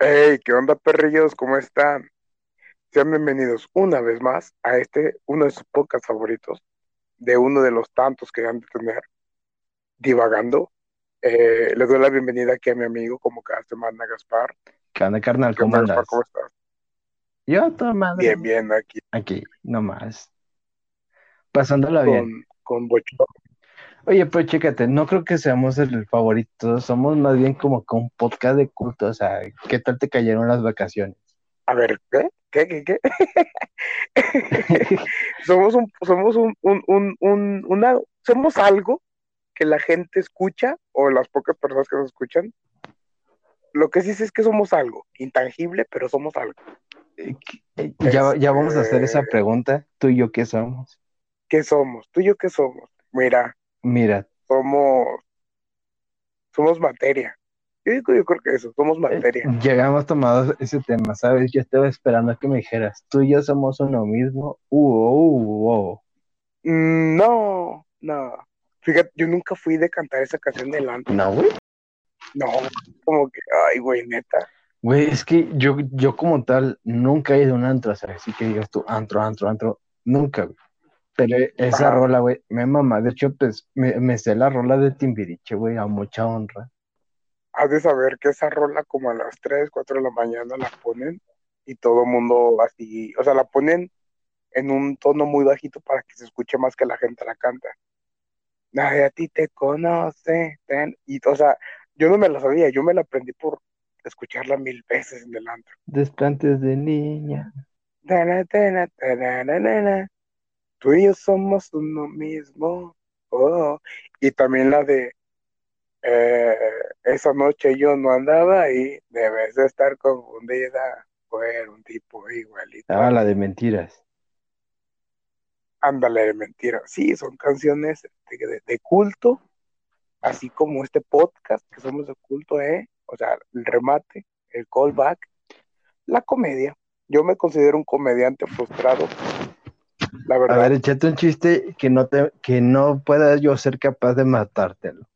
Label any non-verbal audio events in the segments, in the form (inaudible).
Hey, ¿qué onda, perrillos? ¿Cómo están? Sean bienvenidos una vez más a este, uno de sus podcasts favoritos, de uno de los tantos que han de tener, divagando. Eh, les doy la bienvenida aquí a mi amigo, como cada semana, Gaspar. ¿Qué onda, carnal? ¿Qué ¿Cómo onda, Gaspar? andas? ¿Cómo estás? Yo, toda madre. Bien, bien, aquí Aquí, nomás. Pasándola bien. con, con bochorno. Oye, pero chécate, no creo que seamos el favorito, somos más bien como que un podcast de culto, o sea, ¿qué tal te cayeron las vacaciones? A ver, ¿qué? ¿Qué, qué, qué? (laughs) somos un, somos un, un, un, un- una, somos algo que la gente escucha, o las pocas personas que nos escuchan. Lo que sí sé es que somos algo, intangible, pero somos algo. Eh, eh, Ya, ya vamos a hacer esa Este- pregunta, tú y yo, ¿qué somos? ¿Qué somos? ¿Tú y yo qué somos? Mira, Mira, somos, somos materia. Yo digo, yo creo que eso, somos eh, materia. ya habíamos tomado ese tema, ¿sabes? Yo estaba esperando a que me dijeras, tú y yo somos uno mismo, uh, uh, no, no. Fíjate, yo nunca fui de cantar esa canción del antro. No, güey. No, como que, ay, güey, neta. Güey, es que yo, yo como tal nunca he ido a un antro, ¿sabes? Así que digas tú, antro, antro, antro, nunca, güey. Pero esa Ajá. rola, güey, me mama. De hecho, pues, me, me sé la rola de Timbiriche, güey, a mucha honra. Has de saber que esa rola como a las 3, 4 de la mañana la ponen y todo el mundo así, o sea, la ponen en un tono muy bajito para que se escuche más que la gente la canta. Nadie a ti te conoce. ten- Y, o sea, yo no me la sabía, yo me la aprendí por escucharla mil veces en el antro. Desplantes de niña. Na, na, na. Tú y yo somos uno mismo. Oh. Y también la de eh, esa noche yo no andaba ahí, debes de estar confundida. Fue un tipo igualito. Ah, la de mentiras. Ándale de mentira. Sí, son canciones de, de- de culto, así como este podcast que somos de culto, ¿eh? O sea, el remate, el callback, la comedia. Yo me considero un comediante frustrado, la A ver, échate un chiste que no te, que no pueda yo ser capaz de matártelo.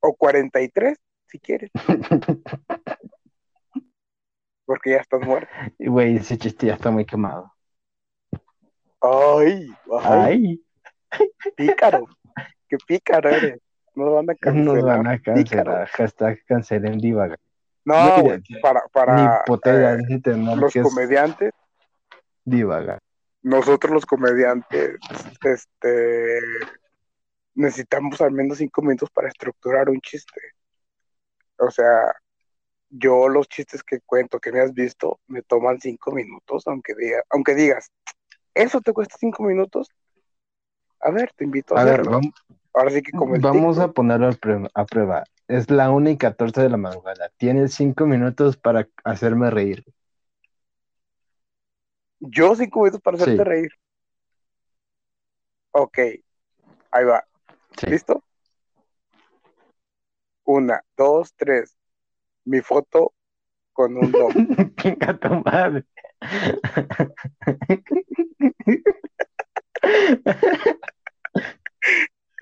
O 43, si quieres, (laughs) porque ya estás muerto. Güey, ese chiste ya está muy quemado. Ay, ay, Ay, pícaro, (laughs) qué pícaro eres. Nos van a cancelar. nos van a cancelar. Hashtag cancelen divaga. No, güey, para, para eh, los comediantes, divaga. Nosotros los comediantes, este, necesitamos al menos cinco minutos para estructurar un chiste. O sea, yo los chistes que cuento, que me has visto, me toman cinco minutos, aunque diga, aunque digas, ¿eso te cuesta cinco minutos? A ver, te invito a A ver, vamos, Ahora sí que como vamos a ponerlo a prue- a prueba. Es la 1 y 14 de la madrugada. Tienes cinco minutos para hacerme reír. Yo cinco minutos para hacerte Sí. reír. Ok, ahí va. Sí. ¿Listo? Una, dos, tres. Mi foto con un dom. (laughs) Venga, tu madre.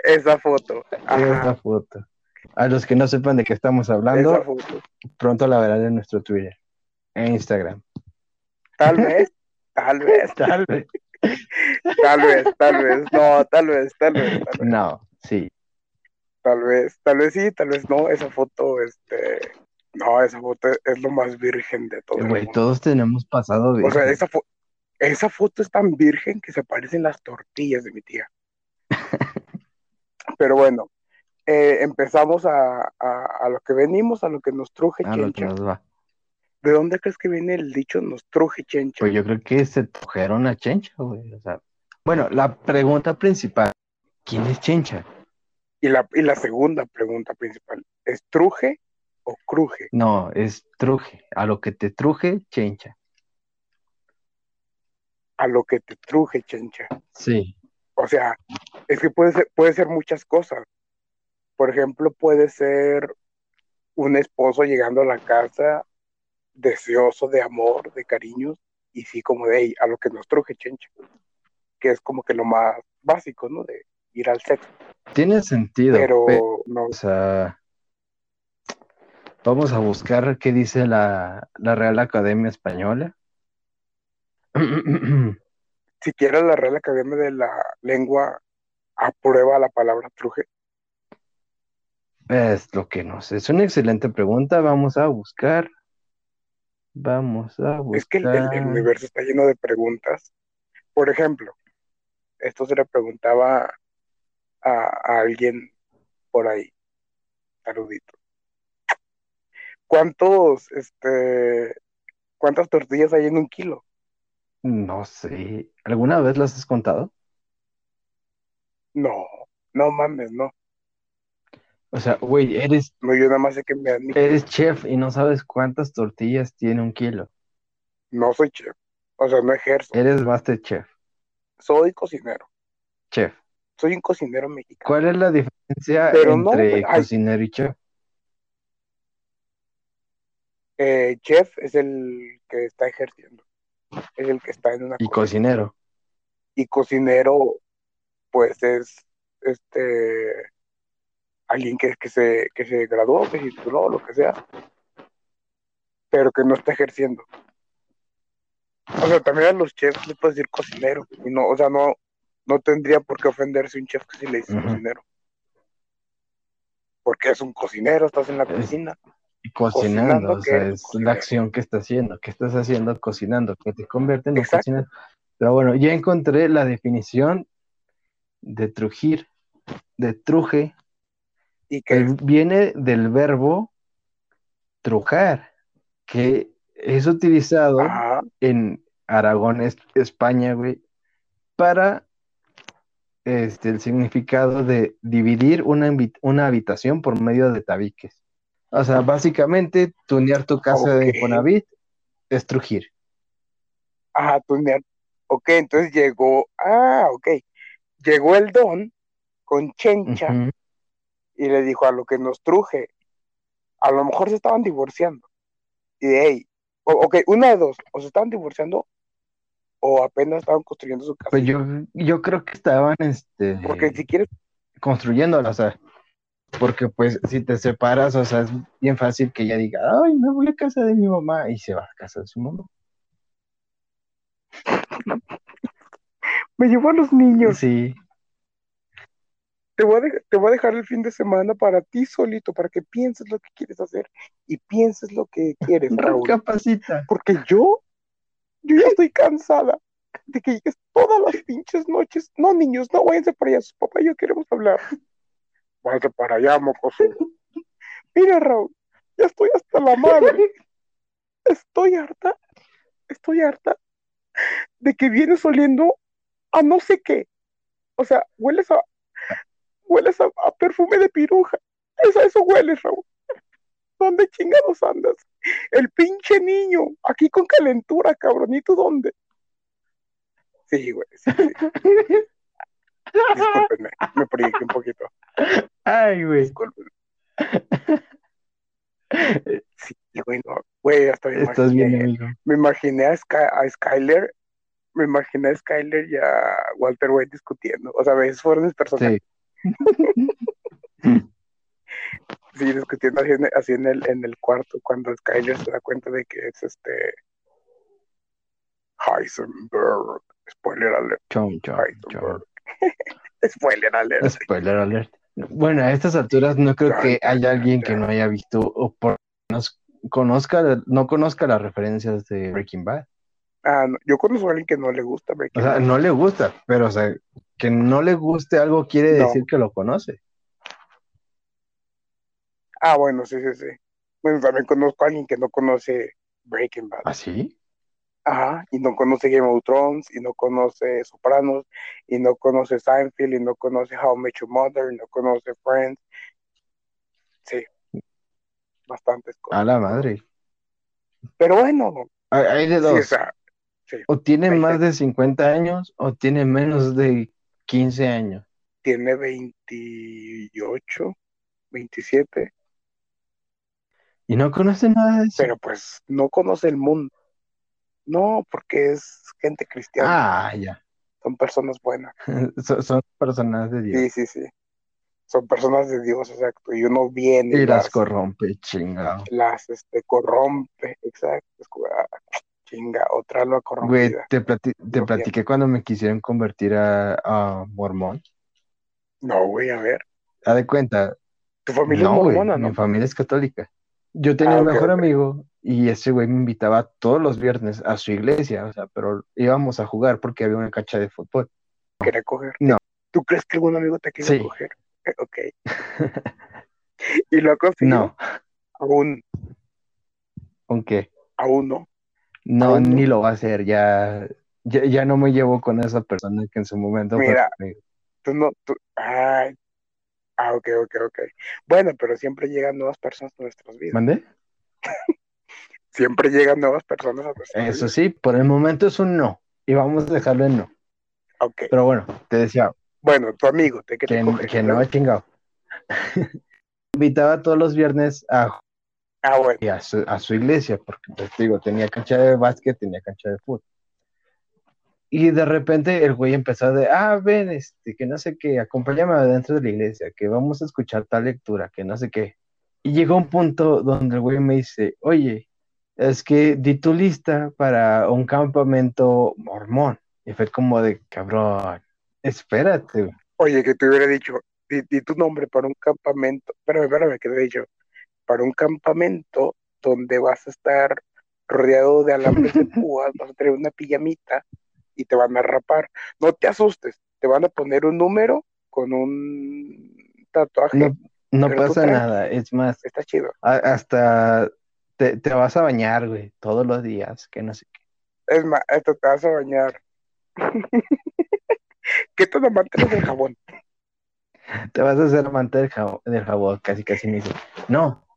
Esa foto. Ajá, Esa foto. A los que no sepan de qué estamos hablando, pronto la verán en nuestro Twitter e Instagram. Tal vez, tal vez, (laughs) Tal vez. tal vez, tal vez. No, tal vez, tal vez, tal vez. No, sí. Tal vez, tal vez sí, tal vez no. Esa foto, este. No, esa foto es lo más virgen de todo el Güey, mundo. todos tenemos pasado O sea, virgen. esa, fo- esa foto es tan virgen que se parecen las tortillas de mi tía. (laughs) Pero bueno, eh, empezamos a, a, a lo que venimos, a lo que nos truje A lo que nos va. ¿De dónde crees que viene el dicho nos truje chencha? Pues yo creo que se trajeron a Chencha, güey. O sea, bueno, la pregunta principal, ¿quién es Chencha? Y la, y la segunda pregunta principal, ¿es truje o cruje? No, es truje. A lo que te truje, Chencha. A lo que te truje chencha. Sí. O sea, es que puede ser, puede ser muchas cosas. Por ejemplo, puede ser un esposo llegando a la casa deseoso de amor, de cariños, y sí como de "Ey, a lo que nos truje chencha, que es como que lo más básico, ¿no? De ir al sexo. Tiene sentido, Pero pe- no, o sea, Vamos a buscar qué dice la, la Real Academia Española. (clears throat) Si quieres, la Real Academia de la Lengua aprueba la palabra truje. Es lo que no sé. Es una excelente pregunta. Vamos a buscar. Vamos a buscar. Es que el, el- el universo está lleno de preguntas. Por ejemplo, esto se le preguntaba a, a alguien por ahí. Saludito. ¿Cuántos, este, cuántas tortillas hay en un kilo? No sé. ¿Alguna vez las has contado? No, no mames, no. O sea, güey, eres, No, yo nada más sé que me mi- eres chef y no sabes cuántas tortillas tiene un kilo. No soy chef. O sea, no ejerzo. Eres master chef. Soy cocinero. Chef. Soy un cocinero mexicano. ¿Cuál es la diferencia Pero entre cocinero y chef? Eh, chef es el que está ejerciendo. Es el que está en una Y cocina. cocinero. Y cocinero, pues es este alguien que, que se, que se graduó, que se tituló, lo que sea, pero que no está ejerciendo. O sea, también a los chefs les puedes decir cocinero. Y no, o sea, no, no tendría por qué ofenderse un chef que si le dice cocinero. Porque es un cocinero, estás en la cocina. Y cocinando, Cocinando, o ¿qué sea, es la acción que estás haciendo. ¿Qué estás haciendo cocinando? Que te convierte en un cocinero. Pero bueno, ya encontré la definición de trujir, de truje. Y que El- viene del verbo trujar, que es utilizado ajá, en Aragón, es- España, güey, para este, el significado de dividir una, una habitación por medio de tabiques. O sea, básicamente, tunear tu casa de. Infonavit es trujir. ajá, me- Ok, entonces llegó, ah, ok. Llegó el don con Chencha. Y le dijo a lo que nos truje. A lo mejor se estaban divorciando. Y de hey, ok, una de dos, o se estaban divorciando o apenas estaban construyendo su casa. Pues yo, yo creo que estaban este, Porque si quieres, construyéndola, o sea, porque pues si te separas, o sea, es bien fácil que ella diga, ay, me voy a casa de mi mamá y se va a casa de su mamá. (laughs) me llevo a los niños. Sí, Te voy, a te voy a dejar el fin de semana para ti solito, para que pienses lo que quieres hacer y pienses lo que quieres, Raúl. recapacita. Porque yo, yo ya estoy cansada de que llegues todas las pinches noches. No, niños, no váyanse para allá, su papá y yo queremos hablar. Váyanse para allá, mocoso. (laughs) Mira, Raúl, ya estoy hasta la madre. Estoy harta, estoy harta de que vienes oliendo a no sé qué. O sea, hueles a, hueles a, a perfume de piruja. Eso, eso hueles, Raúl. ¿Dónde chingados andas? El pinche niño, aquí con calentura, cabrón. ¿Y tú dónde? Sí, güey, sí, sí. (laughs) Discúlpenme, me proyecté un poquito. Ay, güey. Discúlpenme. Sí, güey, no. Güey, hasta me Estás bien, imaginé, amigo. me imaginé a, Sky- a Skyler, me imaginé a Skyler y a Walter White discutiendo. O sea, esos fueron mis personajes. Sí. Sí, discutiendo así, en, así en el, en el cuarto, cuando Skyler se da cuenta de que es este Heisenberg. Spoiler alert. Chom, chom. Heisenberg. (laughs) Spoiler alert. Spoiler alert. Bueno, a estas alturas no creo que haya alguien que no haya visto o por lo menos conozca, no conozca las referencias de Breaking Bad. Ah, no, yo conozco a alguien que no le gusta Breaking O sea, Bad. no le gusta, pero o sea, que no le guste algo quiere No. decir que lo conoce. Ah, bueno, sí, sí, sí. Bueno, también conozco a alguien que no conoce Breaking Bad. ¿Así? Ajá, y no conoce Game of Thrones, y no conoce Sopranos, y no conoce Seinfeld, y no conoce How I Met Your Mother, y no conoce Friends. Sí, bastantes cosas. A la madre. Pero bueno, Hay, de sí, dos. o sea, O tiene más de 50 años o tiene menos de 15 años. tiene 28, 27, Y no conoce nada de eso. pero pues no conoce el mundo. No, porque es gente cristiana, Ah, ya. son personas buenas. (laughs) Son, son personas de Dios. Sí, sí, sí. son personas de Dios, exacto, y uno viene y las corrompe, chingado. Las este, corrompe, exacto. Chinga, otra lo Güey, te, plati- te platiqué cuando me quisieron convertir a, a mormón. No, güey, a ver. Haz de cuenta, Tu familia no, es güey, mormona, mi ¿no? familia es católica. Yo tenía Ah, un mejor amigo y ese güey me invitaba todos los viernes a su iglesia, o sea, pero íbamos a jugar porque había una cancha de fútbol. Quería coger. No. ¿Tú crees que algún amigo te quiere Sí. coger? Eh, Ok. (laughs) y lo ha conseguido. No, Aún, aunque aún no. No, ni lo va a hacer, ya, ya, ya no me llevo con esa persona que en su momento Mira. Tú no, tú, ay. Ah, ok, ok, ok. Bueno, pero siempre llegan nuevas personas a nuestras vidas. ¿Mandé? (laughs) Siempre llegan nuevas personas a nuestras Eso vidas. sí, por el momento es un no y vamos a dejarlo en no. Ok. Pero bueno, te decía, Bueno, tu amigo te que, coger. que no, chingado. (laughs) Invitaba todos los viernes a Ah, bueno. y a su, a su iglesia, porque pues, digo, tenía cancha de básquet, tenía cancha de fútbol. Y de repente el güey empezó de, ah, ven, este, que no sé qué, acompáñame adentro de la iglesia, que vamos a escuchar tal lectura, que no sé qué. Y llegó un punto donde el güey me dice, oye, es que di tu lista para un campamento mormón. Y fue como de, cabrón, espérate. Oye, que te hubiera dicho, di, di tu nombre para un campamento. Espérame, espérame, que te he dicho. Para un campamento donde vas a estar rodeado de alambres de (laughs) púas, vas a tener una pijamita y te van a rapar. No te asustes, te van a poner un número con un tatuaje. No, pasa nada, es más, Está chido. a- hasta te, te vas a bañar, güey, todos los días, que no sé qué. Es más, esto te vas a bañar. (laughs) ¿Qué tan amante eres del jabón? (laughs) Te vas a hacer amante del jabón, del jabón, casi casi me dice, no.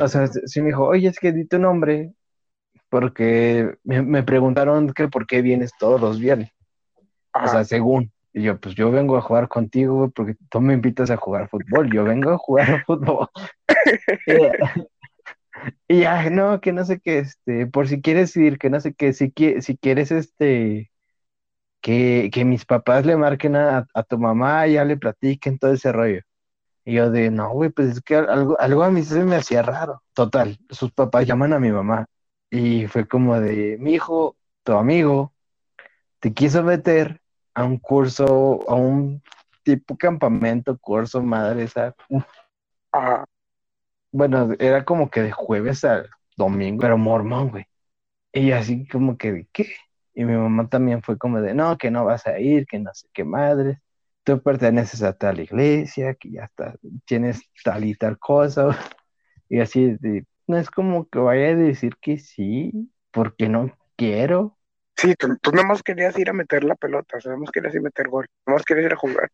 O sea, sí me dijo, oye, es que di tu nombre, porque me, me preguntaron que por qué vienes todos los viernes. O sea, según. Y yo, pues yo vengo a jugar contigo, porque tú me invitas a jugar fútbol. Yo vengo a jugar (laughs) fútbol. y, y ya, no, que no sé qué, este, por si quieres ir, que no sé qué, si, si quieres, este, que, que mis papás le marquen a, a tu mamá, ya le platiquen todo ese rollo. Y yo de, no, güey, pues es que algo, algo a mí se me hacía raro. Total, sus papás llaman a mi mamá. Y fue como de, mi hijo, tu amigo, te quiso meter a un curso, a un tipo campamento, curso, madre, esa. Ajá. Bueno, era como que de jueves a domingo, pero mormón, güey. Y así como que, ¿de qué? Y mi mamá también fue como de, no, que no vas a ir, que no sé qué madre. Tú perteneces a tal iglesia, que ya está, tienes tal y tal cosa. (laughs) Y así, de, no es como que vaya a decir que sí, porque no quiero. Sí, tú, tú nada más querías ir a meter la pelota, o sea, nada más querías ir a meter gol, nada más querías ir a jugar.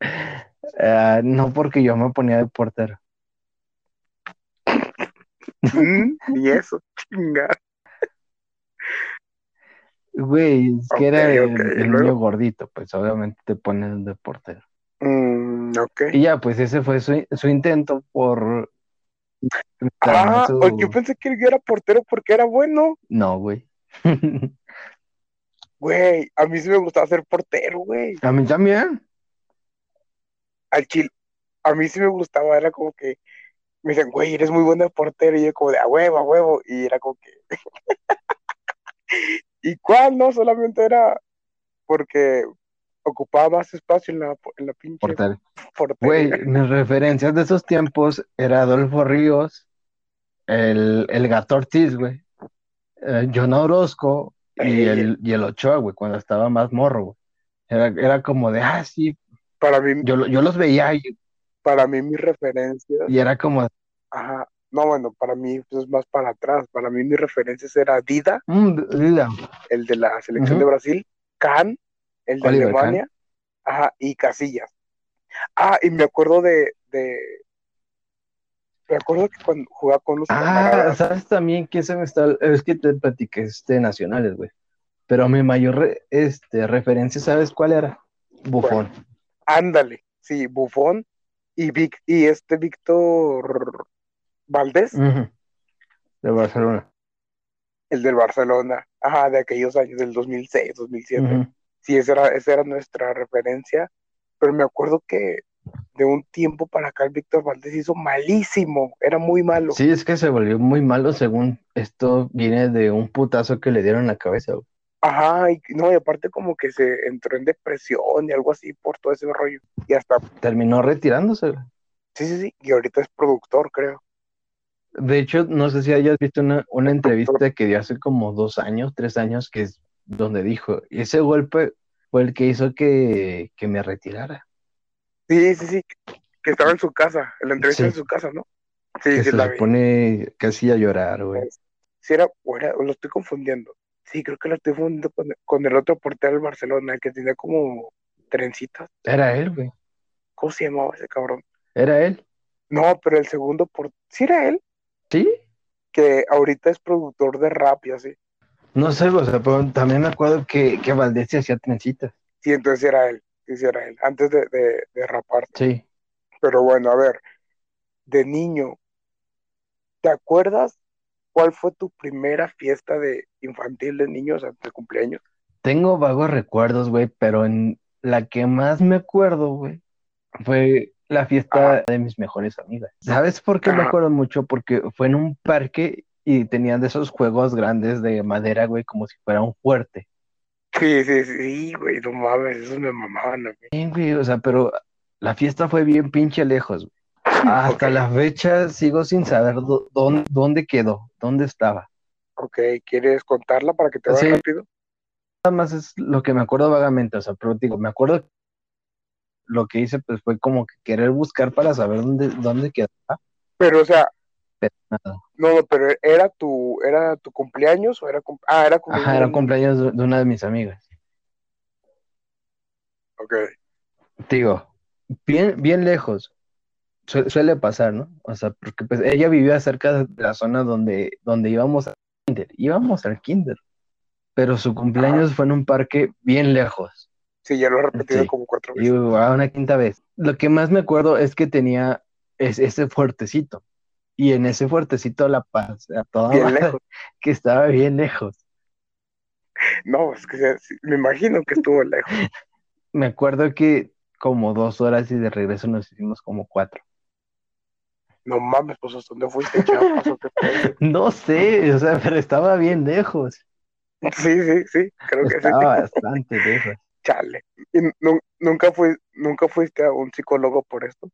(laughs) Ah, no porque yo me ponía de portero. (laughs) Mm, y eso, chinga. Güey, es que era el, niño gordito, pues obviamente te ponen de portero. Mm. Y ya, pues ese fue su, su intento por Ah, su- yo pensé que yo era portero porque era bueno. No, güey. (laughs) Güey, a mí sí me gustaba ser portero, güey. A mí también. Al chile, a mí sí me gustaba, era como que me dicen, güey, eres muy bueno de portero, y yo como de a huevo, a huevo, y era como que. (laughs) ¿Y cuál? No, solamente era porque ocupaba más espacio en la, en la pinche portería. Güey, (laughs) mis referencias de esos tiempos era Adolfo Ríos, el, el Gato Ortiz, güey, eh, John Orozco y el, y el Ochoa, güey, cuando estaba más morro, güey. Era, era como de, ah, sí, Para mí, yo, yo los veía y, para mí mis referencias, y era como, ajá, no, bueno, para mí pues, es más para atrás, para mí mis referencias era Dida, mm, el de la selección de Brasil, Kahn, el de Oliver Alemania, ajá, y Casillas. Ah, y me acuerdo de, de, me acuerdo que cuando jugaba con los Ah, camaradas, ¿sabes también quién se me está? Es que te platiqué este nacionales, güey. Pero mi mayor re- este, referencia, ¿sabes cuál era? Bufón. ándale, sí, Buffon y Vic, y este Víctor Valdés. De Barcelona. el del Barcelona, ajá, de aquellos años del 2006, 2007. Ujú. Sí, esa era, esa era nuestra referencia, pero me acuerdo que de un tiempo para acá el Víctor Valdés hizo malísimo, era muy malo. Sí, es que se volvió muy malo según esto viene de un putazo que le dieron en la cabeza. güey. Ajá, y no, y aparte como que se entró en depresión y algo así por todo ese rollo. Y hasta, Terminó retirándose. güey. sí, sí, sí, y ahorita es productor, creo. De hecho, no sé si hayas visto una, una entrevista que dio hace como dos años, tres años, que es donde dijo, ese golpe fue el que hizo que, que me retirara. Sí, sí, sí, que estaba en su casa, en la entrevista Sí. en su casa, ¿no? Sí, Que sí, se la vi. pone casi a llorar, güey. Sí, era, era- lo estoy confundiendo. Sí, creo que lo estoy confundiendo con, con el otro portero del Barcelona, el que tenía como trencitas. Era él, güey. ¿Cómo se llamaba ese cabrón? Era él. No, pero el segundo por... Sí era él, ¿Sí? que ahorita es productor de rap y así. No sé, o sea, pero también me acuerdo que, que Valdés se hacía trencitas. Sí, entonces era él, sí, era él, antes de, de, de rapar. Sí. Pero bueno, a ver, de niño, ¿te acuerdas cuál fue tu primera fiesta de infantil de niños, sea, de cumpleaños? Tengo vagos recuerdos, güey, pero en la que más me acuerdo, güey, fue la fiesta de mis mejores amigas. ¿Sabes por qué me acuerdo mucho? Porque fue en un parque y tenían de esos juegos grandes de madera, güey, como si fuera un fuerte. Sí, sí, sí, güey, no mames, esos me mamaban a mí. Bien, güey, o sea, pero la fiesta fue bien pinche lejos, güey. Hasta Ok. la fecha sigo sin saber dó- dónde, dónde quedó, dónde estaba. Ok, ¿quieres contarla para que te vaya Sí. rápido? Nada más es lo que me acuerdo vagamente, o sea, pero digo, me acuerdo lo que hice pues fue como que querer buscar para saber dónde, dónde quedaba, Pero, o sea, pero nada. no, no, pero ¿era tu, era tu cumpleaños o era, cum- ah, era cumpleaños Ajá, de era cumpleaños de de una de mis amigas. Ok, Digo, bien, bien lejos, Su- suele pasar, ¿no? O sea, porque pues ella vivía cerca de la zona donde, donde íbamos al kinder, íbamos al kinder, pero su cumpleaños fue en un parque bien lejos. Sí, ya lo he repetido Sí. como cuatro Y veces. a una quinta vez. Lo que más me acuerdo es que tenía es- ese fuertecito. Y en ese fuertecito la paz, a toda Bien madre, lejos. (laughs) que estaba bien lejos. No, es que me imagino que estuvo lejos. (laughs) Me acuerdo que como dos horas y de regreso nos hicimos como cuatro. No mames, pues ¿hasta dónde fuiste, Chiapas? (laughs) No sé, o sea, pero estaba bien lejos. Sí, sí, sí, creo que sí. Estaba bastante lejos. Chale. ¿Y nu- nunca fui, nunca fuiste a un psicólogo por esto?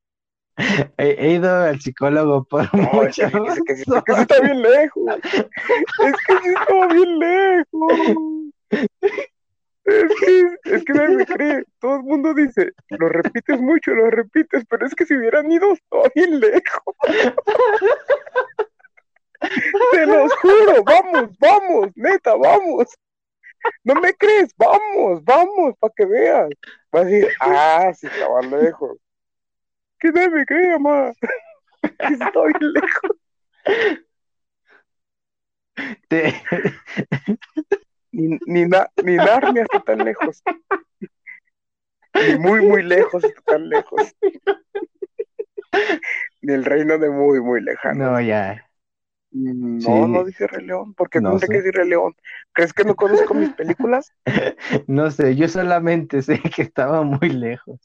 (laughs) He, he ido al psicólogo por No, es que, muchas sí, que sí- (laughs) es que sí está bien lejos. Es que sí está bien lejos. Es que, es que nadie me cree. Todo el mundo dice, lo repites mucho, lo repites, pero es que si hubieran ido, estaba bien lejos. (laughs) Te los juro, vamos, vamos, neta, vamos. No me crees, vamos, vamos, para que veas. Vas a decir, ah, sí estaba lejos. (laughs) Que nadie me cree, mamá. Bien lejos. Te- Ni, ni, na- ni Narnia está tan lejos. Ni muy, muy lejos está tan lejos. Ni el reino de muy, muy lejano. No, ya. No, Sí. no dije Rey León, porque No sé qué es Rey León. ¿Crees que no conozco mis películas? (laughs) No sé, yo solamente sé que estaba muy lejos.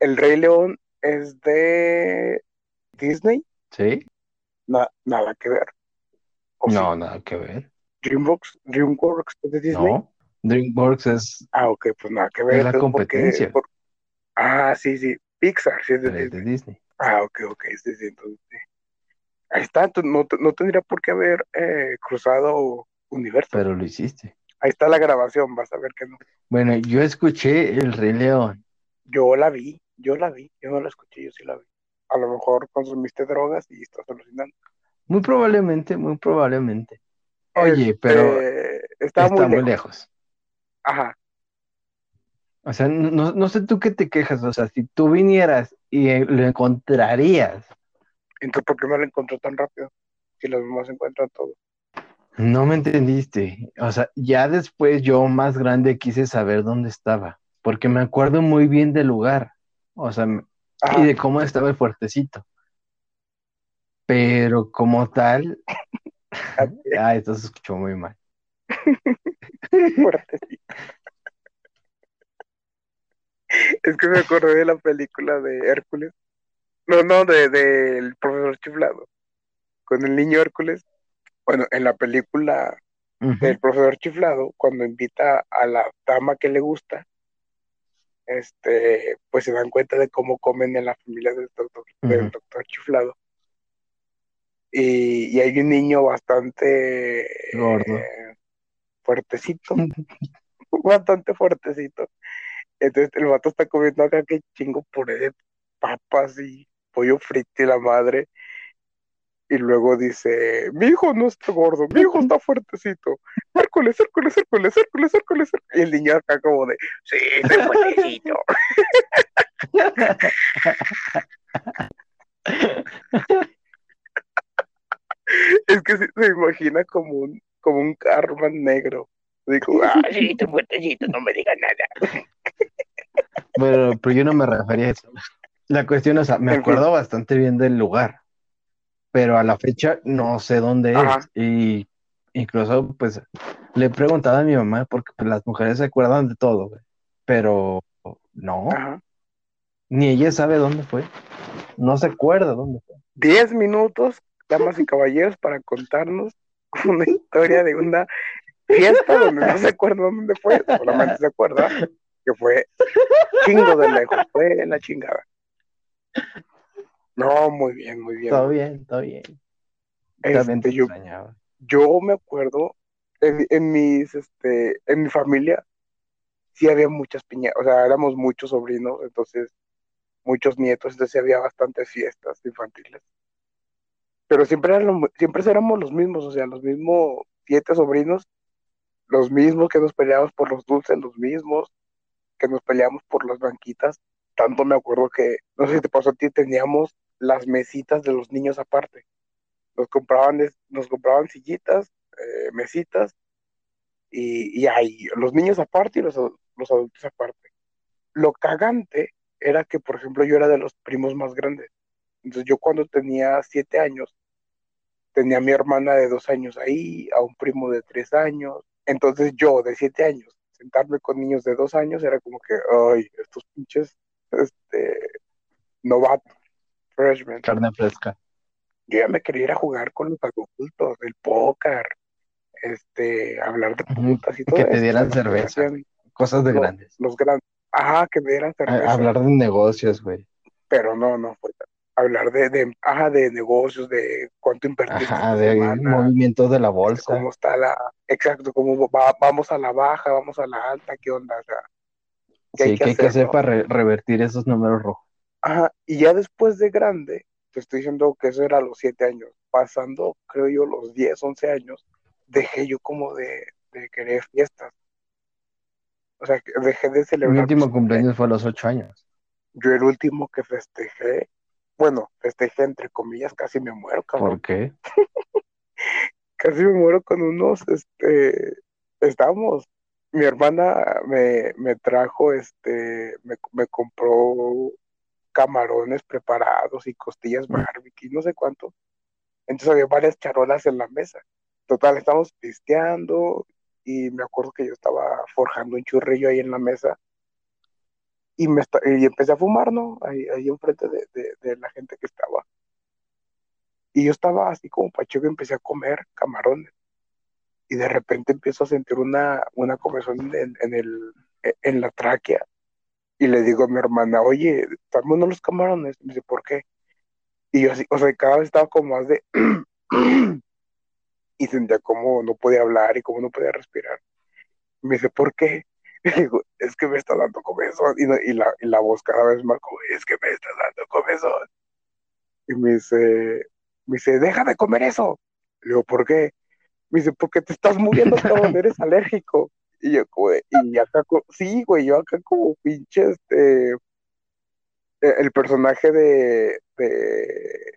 El Rey León es de Disney, ¿Sí? Na- nada que ver. ¿O sí? No, nada que ver. DreamWorks, DreamWorks es de Disney. No. DreamWorks es Ah, ok, pues nada que ver. Es la competencia. Ah, sí, sí. Pixar, sí es de. Disney. Ah, ok, ok, sí, sí, entonces sí. Ahí está, no, no tendría por qué haber eh, cruzado universo. Pero lo hiciste. Ahí está la grabación, vas a ver que no. Bueno, yo escuché El Rey León. Yo la vi, yo la vi, yo no la escuché, yo sí la vi. A lo mejor consumiste drogas y estás alucinando. Muy probablemente, muy probablemente. Oye, Este, pero está, está muy muy lejos. lejos. Ajá, O sea, no, no sé tú qué te quejas. O sea, si tú vinieras y lo encontrarías, entonces ¿por qué no la encontró tan rápido? Si los demás encuentran todo. no me entendiste. O sea, ya después yo más grande quise saber dónde estaba, porque me acuerdo muy bien del lugar. O sea, me- Ajá, y de cómo estaba el fuertecito. Pero como tal, (laughs) ah, esto se escuchó muy mal. fuerte, sí. Es (laughs) Es que me acordé de la película de Hércules. No, no, de del profesor chiflado. Con el niño Hércules. Bueno, en la película del profesor chiflado, cuando invita a la dama que le gusta, este, pues se dan cuenta de cómo comen en la familia del doctor, del doctor chiflado. Y, y, hay un niño bastante gordo, fuertecito, (laughs) bastante fuertecito. Entonces el vato está comiendo acá que chingo puré de papas y pollo frito y la madre. Y luego dice, mi hijo no está gordo, mi hijo está fuertecito. Hércules, Hércules, Hércules, Hércules, Hércules, Y el niño acá como de, sí, está fuertecito. es que se, imagina como un, como un Carman negro. Digo, ah, sí, está fuertecito, no me diga nada. Pero, pero yo no me refería a eso. La cuestión es, me acuerdo bastante bien del lugar, pero a la fecha no sé dónde es. Y incluso, pues, le he preguntado a mi mamá, porque pues, las mujeres se acuerdan de todo, pero no. Ni ella sabe dónde fue. No se acuerda dónde fue. Diez minutos, damas y caballeros, para contarnos (laughs) una historia de una fiesta donde no se acuerda dónde fue, solamente se acuerda que fue chingo de lejos, fue la chingada. No, muy bien, muy bien. Todo bien, todo bien. Este, yo, yo, me acuerdo en, en, mis, este, en mi familia sí había muchas piñas, o sea, éramos muchos sobrinos, entonces muchos nietos, entonces había bastantes fiestas infantiles. Pero siempre, eran siempre éramos los mismos, o sea, los mismos siete sobrinos, los mismos que nos peleábamos por los dulces, los mismos, que nos peleamos por las banquitas. Tanto me acuerdo que, no sé si te pasó a ti, teníamos las mesitas de los niños aparte. Nos compraban, nos compraban sillitas, eh, mesitas, y, y ahí los niños aparte y los, los adultos aparte. Lo cagante era que, por ejemplo, yo era de los primos más grandes. Entonces yo cuando tenía siete años, tenía a mi hermana de dos años ahí, a un primo de tres años. Entonces yo de siete años sentarme con niños de dos años era como que, ay, estos pinches, este, novatos, freshmen. Carne fresca. Yo ya me quería ir a jugar con los adultos, el póker, este, hablar de putas y todo Que te dieran cerveza, cosas de grandes. Los grandes, ajá, que me dieran cerveza. hablar de negocios, güey. Pero no, no fue hablar de, de, ajá, de negocios, de cuánto invertimos. Ajá, de movimientos de la bolsa. Cómo está la, exacto, cómo va, vamos a la baja, vamos a la alta, qué onda, o sea, ¿qué sí, hay que, hay que hacer para revertir esos números rojos. Ajá, y ya después de grande, te estoy diciendo que eso era a los siete años, pasando, creo yo, los diez, once años, dejé yo como de, de querer fiestas. O sea, dejé de celebrar. Mi último cumpleaños fue a los ocho años. Yo el último que festejé bueno, festejé entre comillas, casi me muero, cabrón. ¿Por qué? (laughs) casi me muero con unos, este, estábamos, mi hermana me, me trajo, este, me, me, compró camarones preparados y costillas mm. barbecue, no sé cuánto. Entonces había varias charolas en la mesa. Total, estamos pisteando y me acuerdo que yo estaba forjando un churrillo ahí en la mesa y, me y empecé a fumar, ¿no? Ahí, ahí enfrente de, de, la gente que estaba. Y yo estaba así como pacheco y empecé a comer camarones. Y de repente empiezo a sentir una, una comezón en, en, el, en la tráquea. Y le digo a mi hermana, oye, dame uno los camarones. Y me dice, ¿por qué? Y yo así, o sea, cada vez estaba como más de... (clears throat) y sentía como no podía hablar y como no podía respirar. Y me dice, ¿por qué? (laughs) Y digo, es que me está dando comezón. Y, y, la, y la voz cada vez más como, es que me está dando comezón. Y me dice, me dice, deja de comer eso. Le digo, ¿por qué? Me dice, porque te estás muriendo cabrón, eres (laughs) alérgico. Y yo, güey, y acá, sí, güey, yo acá como pinche, este, e, el personaje de, de,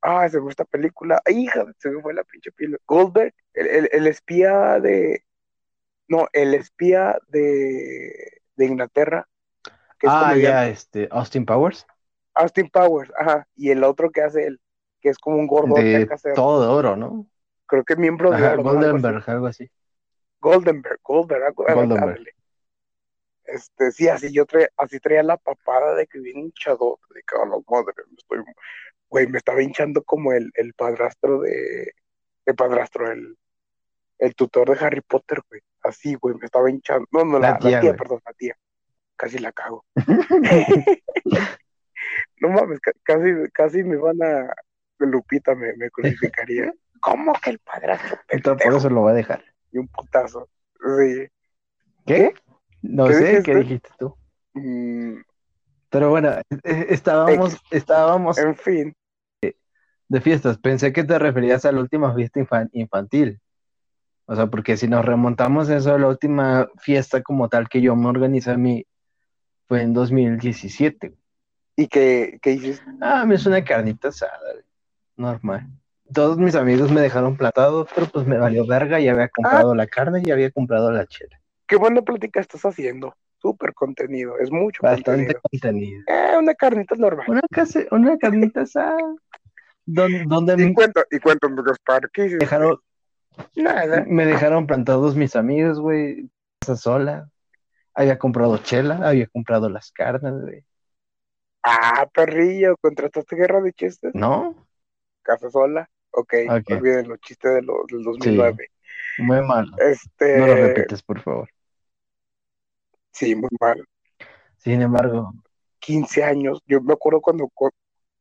ah, se fue esta película, hija, se me fue la pinche pila, Goldberg, el, el, el espía de, no, el espía de, de Inglaterra. Que ah, ya, este, Austin Powers. Austin Powers, ajá. Y el otro que hace él, que es como un gordo. De todo de oro, ¿no? Creo que miembro de oro. Goldenberg, algo así. Goldenberg, Goldenberg, algo, Goldenberg. este, sí, así yo traía, así traía la papada de que bien hinchado, de que a la madre, me estoy, güey, me estaba hinchando como el, el padrastro de, el padrastro, el, el tutor de Harry Potter, güey, así, güey, me estaba hinchando, no, no, la, la tía, perdón, la tía, casi la cago. (laughs) (laughs) no mames, casi, casi me van a, Lupita me, me crucificaría. ¿Cómo que el padrastro? Entonces por eso lo va a dejar. Y un putazo. Sí. ¿Qué? No sé, ¿qué dijiste tú? Mm. Pero bueno, estábamos, estábamos. En fin. De fiestas. Pensé que te referías a la última fiesta infantil. O sea, porque si nos remontamos a eso, la última fiesta como tal que yo me organizé a mí fue en 2017. ¿Y qué, qué hiciste? Ah, me es una carnita asada, normal. Todos mis amigos me dejaron platado, pero pues me valió verga y había comprado ah. la carne y había comprado la chela. Qué buena plática estás haciendo. Súper contenido, es mucho Bastante contenido. Eh, una carnita normal. Una, casi, una carnita asada. donde, y, cuento, y cuento, Gaspar, ¿qué hiciste? Dejaron, Nada. Me dejaron plantados mis amigos, güey. Casa sola. Había comprado chela, había comprado las carnes, güey. Ah, perrillo, ¿contrataste guerra de chistes? No. Casa sola. Ok, okay. olviden los chistes de los, del 2009. muy mal. Este... No lo repites, por favor. Sí, muy mal. Sin embargo. 15 años. Yo me acuerdo cuando,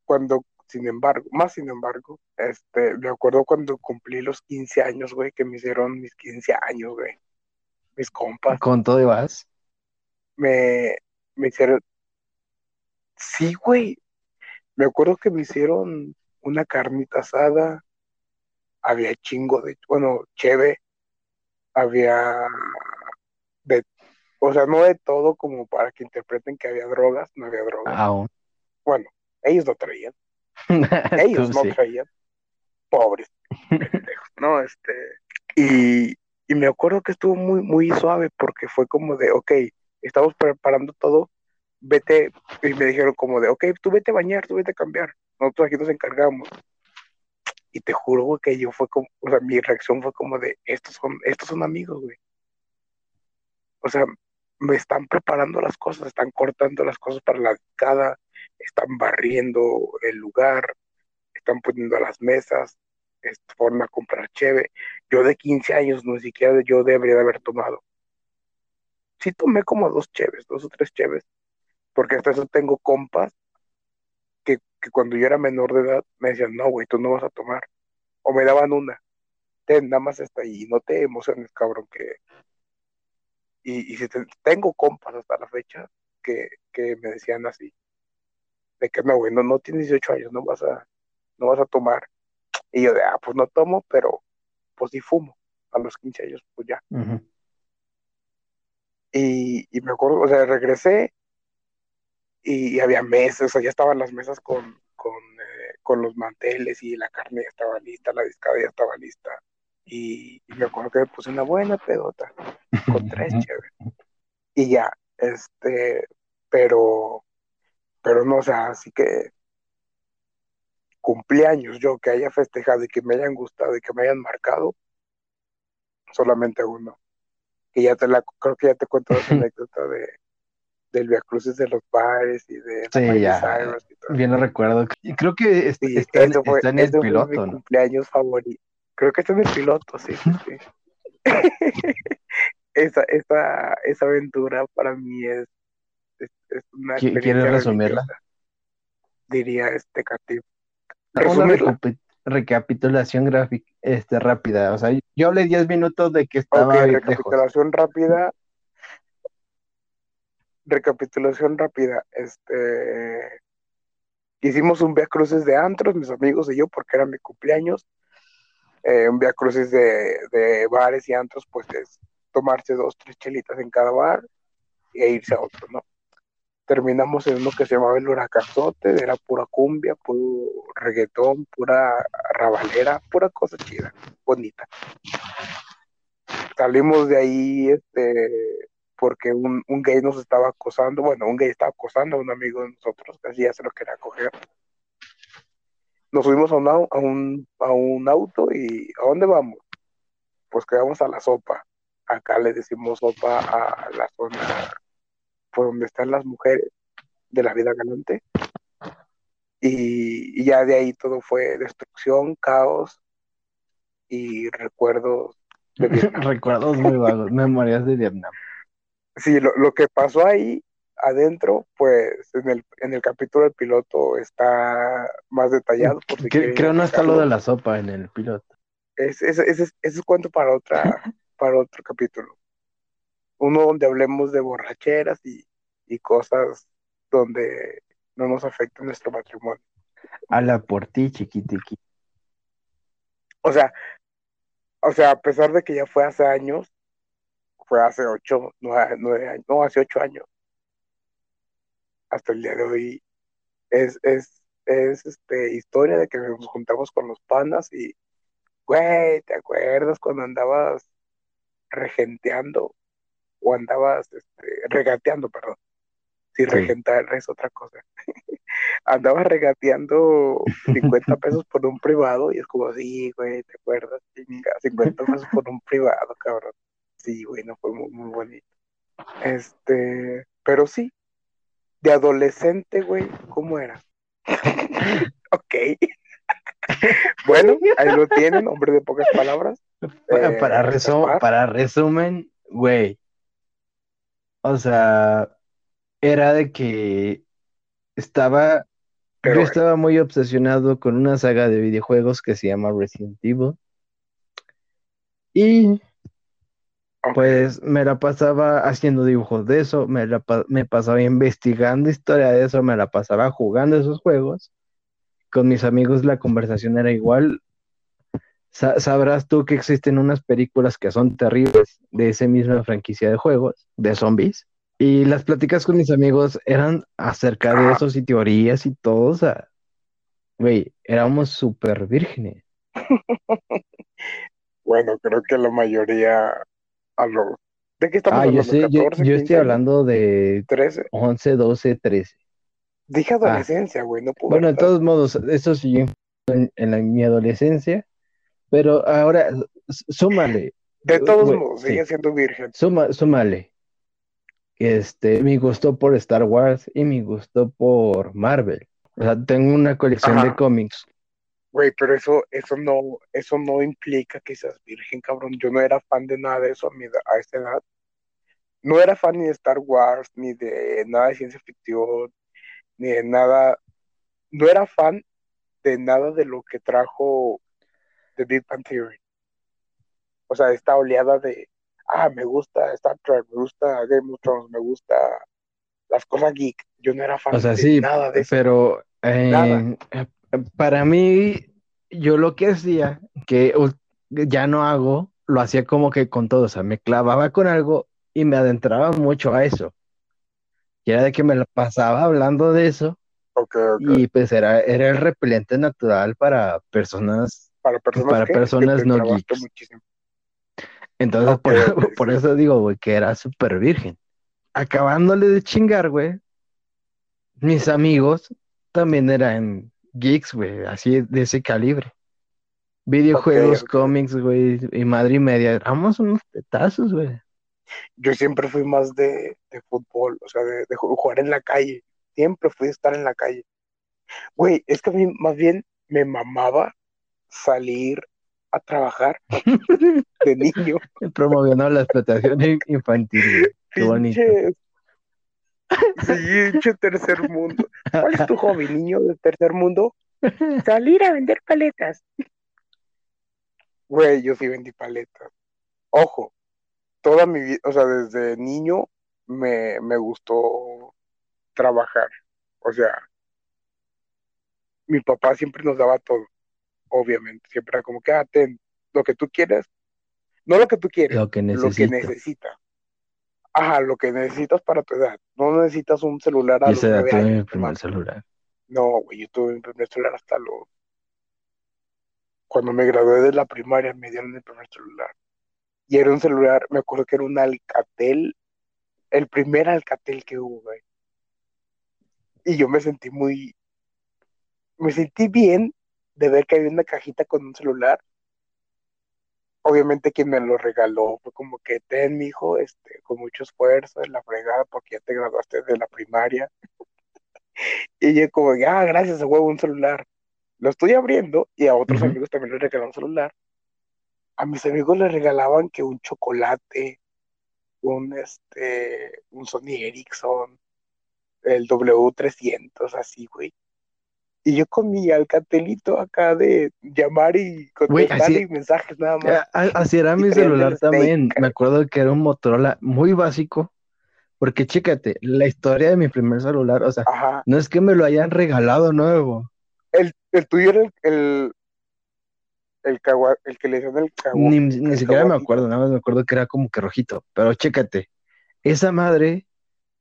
cuando, sin embargo, más sin embargo, este, me acuerdo cuando cumplí los 15 años, güey, que me hicieron mis 15 años, güey. Mis compas. ¿Con todo ibas? Me, me hicieron. Sí, güey. Me acuerdo que me hicieron una carnita asada, había chingo de, bueno, cheve, había de, o sea, no de todo como para que interpreten que había drogas, no había drogas. Aún. Bueno, ellos no traían. (laughs) ellos no traían. Pobres. no, este, y, y me acuerdo que estuvo muy, muy suave porque fue como de, ok, estamos preparando todo, vete, y me dijeron como de, ok, tú vete a bañar, tú vete a cambiar nosotros aquí nos encargamos. Y te juro, que yo fue como, o sea, mi reacción fue como de, estos son, estos son amigos, güey. O sea, me están preparando las cosas, están cortando las cosas para la cada, están barriendo el lugar, están poniendo las mesas, fueron a comprar cheve. Yo de 15 años, no siquiera yo debería de haber tomado. Sí tomé como dos cheves, dos o tres cheves, porque hasta eso tengo compas que cuando yo era menor de edad me decían, no, güey, tú no vas a tomar. O me daban una. Ten, nada más está ahí, no te emociones, cabrón, que... Y, y si tengo compas hasta la fecha que, que me decían así, de que no, güey, no, no tienes 18 años, no vas a, no vas a tomar. Y yo de, ah, pues no tomo, pero pues sí fumo. A los 15 años, pues ya. y, y me acuerdo, o sea, regresé y, había mesas, o sea, ya estaban las mesas con, con, eh, con, los manteles y la carne ya estaba lista, la discada ya estaba lista. Y, me acuerdo que me puse una buena pedota con tres chéveres. Y ya, este, pero, pero no, o sea, así que cumpleaños yo que haya festejado y que me hayan gustado y que me hayan marcado, solamente uno. Que ya te la, creo que ya te cuento esa (laughs) anécdota de, del Via Cruces de los bares y de sí, ya, bien lo recuerdo. Y creo que está, está, en el piloto mi cumpleaños favorito creo que está en el piloto sí sí, sí. (laughs) esa, esa, esa aventura para mí es, es, una ¿Quieres resumirla? diría este Catip una recapitulación gráfica este rápida. O sea yo hablé 10 minutos de que estaba okay, recapitulación rápida recapitulación rápida, este hicimos un via cruces de antros, mis amigos y yo, porque era mi cumpleaños. Eh, un via cruces de, de, bares y antros, pues es tomarse dos, tres chelitas en cada bar e irse a otro, ¿no? Terminamos en uno que se llamaba el Huracanzote, era pura cumbia, puro reggaetón, pura rabalera, pura cosa chida, bonita. Salimos de ahí, este, porque un, un, gay nos estaba acosando, bueno, un gay estaba acosando a un amigo de nosotros, que así ya se lo quería coger. Nos subimos a un, a un, a un auto y ¿a dónde vamos? Pues quedamos a la sopa. Acá le decimos sopa a la zona por donde están las mujeres de la vida galante. Y, y ya de ahí todo fue destrucción, caos y recuerdos de (laughs) Vietnam. Recuerdos muy vagos, memorias de Vietnam. Sí, lo, lo que pasó ahí adentro, pues en el, en el capítulo del piloto está más detallado. por quieren creo no está lo de la sopa en el piloto. Es, es, ese es, ese es cuento para otra, (laughs) para otro capítulo. Uno donde hablemos de borracheras y, y cosas donde no nos afecten nuestro matrimonio. A la por ti, chiquitiqui. O sea, o sea, a pesar de que ya fue hace años, fue hace ocho, nueve, nueve años, no, hace ocho años. Hasta el día de hoy es, es, es este, historia de que nos juntamos con los panas y, güey, ¿te acuerdas cuando andabas regenteando o andabas este, regateando, perdón? Si Sí. regentar es otra cosa. (laughs) andabas regateando 50 pesos por un privado y es como, sí, güey, ¿te acuerdas? Chinga, 50 pesos por un privado, cabrón. Sí, güey, no fue muy, muy bonito. Este, pero sí, de adolescente, güey, ¿cómo era? (laughs) ok. (laughs) bueno, ahí lo tienen, hombre de pocas palabras. Para, Eh, para, resu- para resumen, güey. O sea, era de que estaba. Pero yo estaba muy obsesionado con una saga de videojuegos que se llama Resident Evil. Y. pues me la pasaba haciendo dibujos de eso, me la me pasaba investigando historia de eso, me la pasaba jugando esos juegos. Con mis amigos la conversación era igual. Sa- sabrás tú que existen unas películas que son terribles de esa misma franquicia de juegos, de zombies. Y las pláticas con mis amigos eran acerca de Ah. esos y teorías y todo. O sea, güey, éramos súper vírgenes. (laughs) Bueno, creo que la mayoría a los... ¿De qué estamos Ah, yo hablando? sé, yo, 14, yo 15 estoy hablando de 13. 11, 12, 13. Dije adolescencia, güey, no Ah. Bueno, de todos modos, eso siguió en, en la- mi adolescencia, pero ahora súmale, De todos güey, modos, sí. sigue siendo virgen. suma- súmale. Este, mi gusto por Star Wars y mi gusto por Marvel. O sea, tengo una colección de Ajá. cómics. Güey, pero eso, eso no, eso no implica que seas virgen, cabrón. Yo no era fan de nada de eso a, mi edad- a esa edad. No era fan ni de Star Wars, ni de nada de ciencia ficción, ni de nada. No era fan de nada de lo que trajo The Big Bang Theory. O sea, esta oleada de, ah, me gusta Star Trek, me gusta Game of Thrones, me gusta las cosas geek. Yo no era fan O sea, de sí, nada de eso. pero eh, Nada. Para mí, yo lo que hacía, que ya no hago, lo hacía como que con todo. O sea, me clavaba con algo y me adentraba mucho a eso. Y era de que me la pasaba hablando de eso Ok, ok. y pues era, era el repelente natural para personas. Para personas para que, personas que no geeks. muchísimo. Entonces, por, (laughs) por eso digo, güey, que era súper virgen. Acabándole de chingar, güey, mis amigos también eran geeks, güey, así de ese calibre. Videojuegos, cómics, güey, y madre y media. Éramos unos tetazos, güey. Yo siempre fui más de, de fútbol, o sea, de, de ju- jugar en la calle. Siempre fui a estar en la calle. Güey, es que a mí más bien me mamaba salir a trabajar (laughs) de niño. Promoviendo la explotación in- infantil. Qué bonito. Sí, tercer mundo. ¿Cuál es tu hobby, niño de tercer mundo? Salir a vender paletas. Güey, yo sí vendí paletas. Ojo, toda mi vida, o sea, desde niño me, me gustó trabajar. O sea, mi papá siempre nos daba todo, obviamente. Siempre era como que, ah, ten, lo que tú quieres, no lo que tú quieres, Lo que lo que necesito. Ajá, lo que necesitas para tu edad. No necesitas un celular a los edad tuve mi primer hermano. celular. No, güey, yo tuve mi primer celular hasta los... Cuando me gradué de la primaria me dieron el primer celular. Y era un celular, me acuerdo que era un Alcatel, el primer Alcatel que hubo, güey. Y yo me sentí muy... Me sentí bien de ver que había una cajita con un celular. Obviamente quien me lo regaló fue como que ten, mijo, este, con mucho esfuerzo en la fregada porque ya te graduaste de la primaria. (laughs) y yo como, ah, gracias, a huevo, un celular. Lo estoy abriendo y a otros amigos también les regalaron un celular. A mis amigos les regalaban que un chocolate, un este, un Sony Ericsson, el W300, así, güey. Y yo con mi alcatelito acá de llamar y contestar así- y mensajes nada más. A- a- Así era mi celular el también. Snake. Me acuerdo que era un Motorola muy básico. Porque chécate, la historia de mi primer celular, o sea, Ajá. no es que me lo hayan regalado nuevo. El, el tuyo era el, el, el, cagua- el que le decían el cagua- Ni, ni el siquiera me acuerdo, nada más me acuerdo que era como que rojito. Pero chécate, esa madre,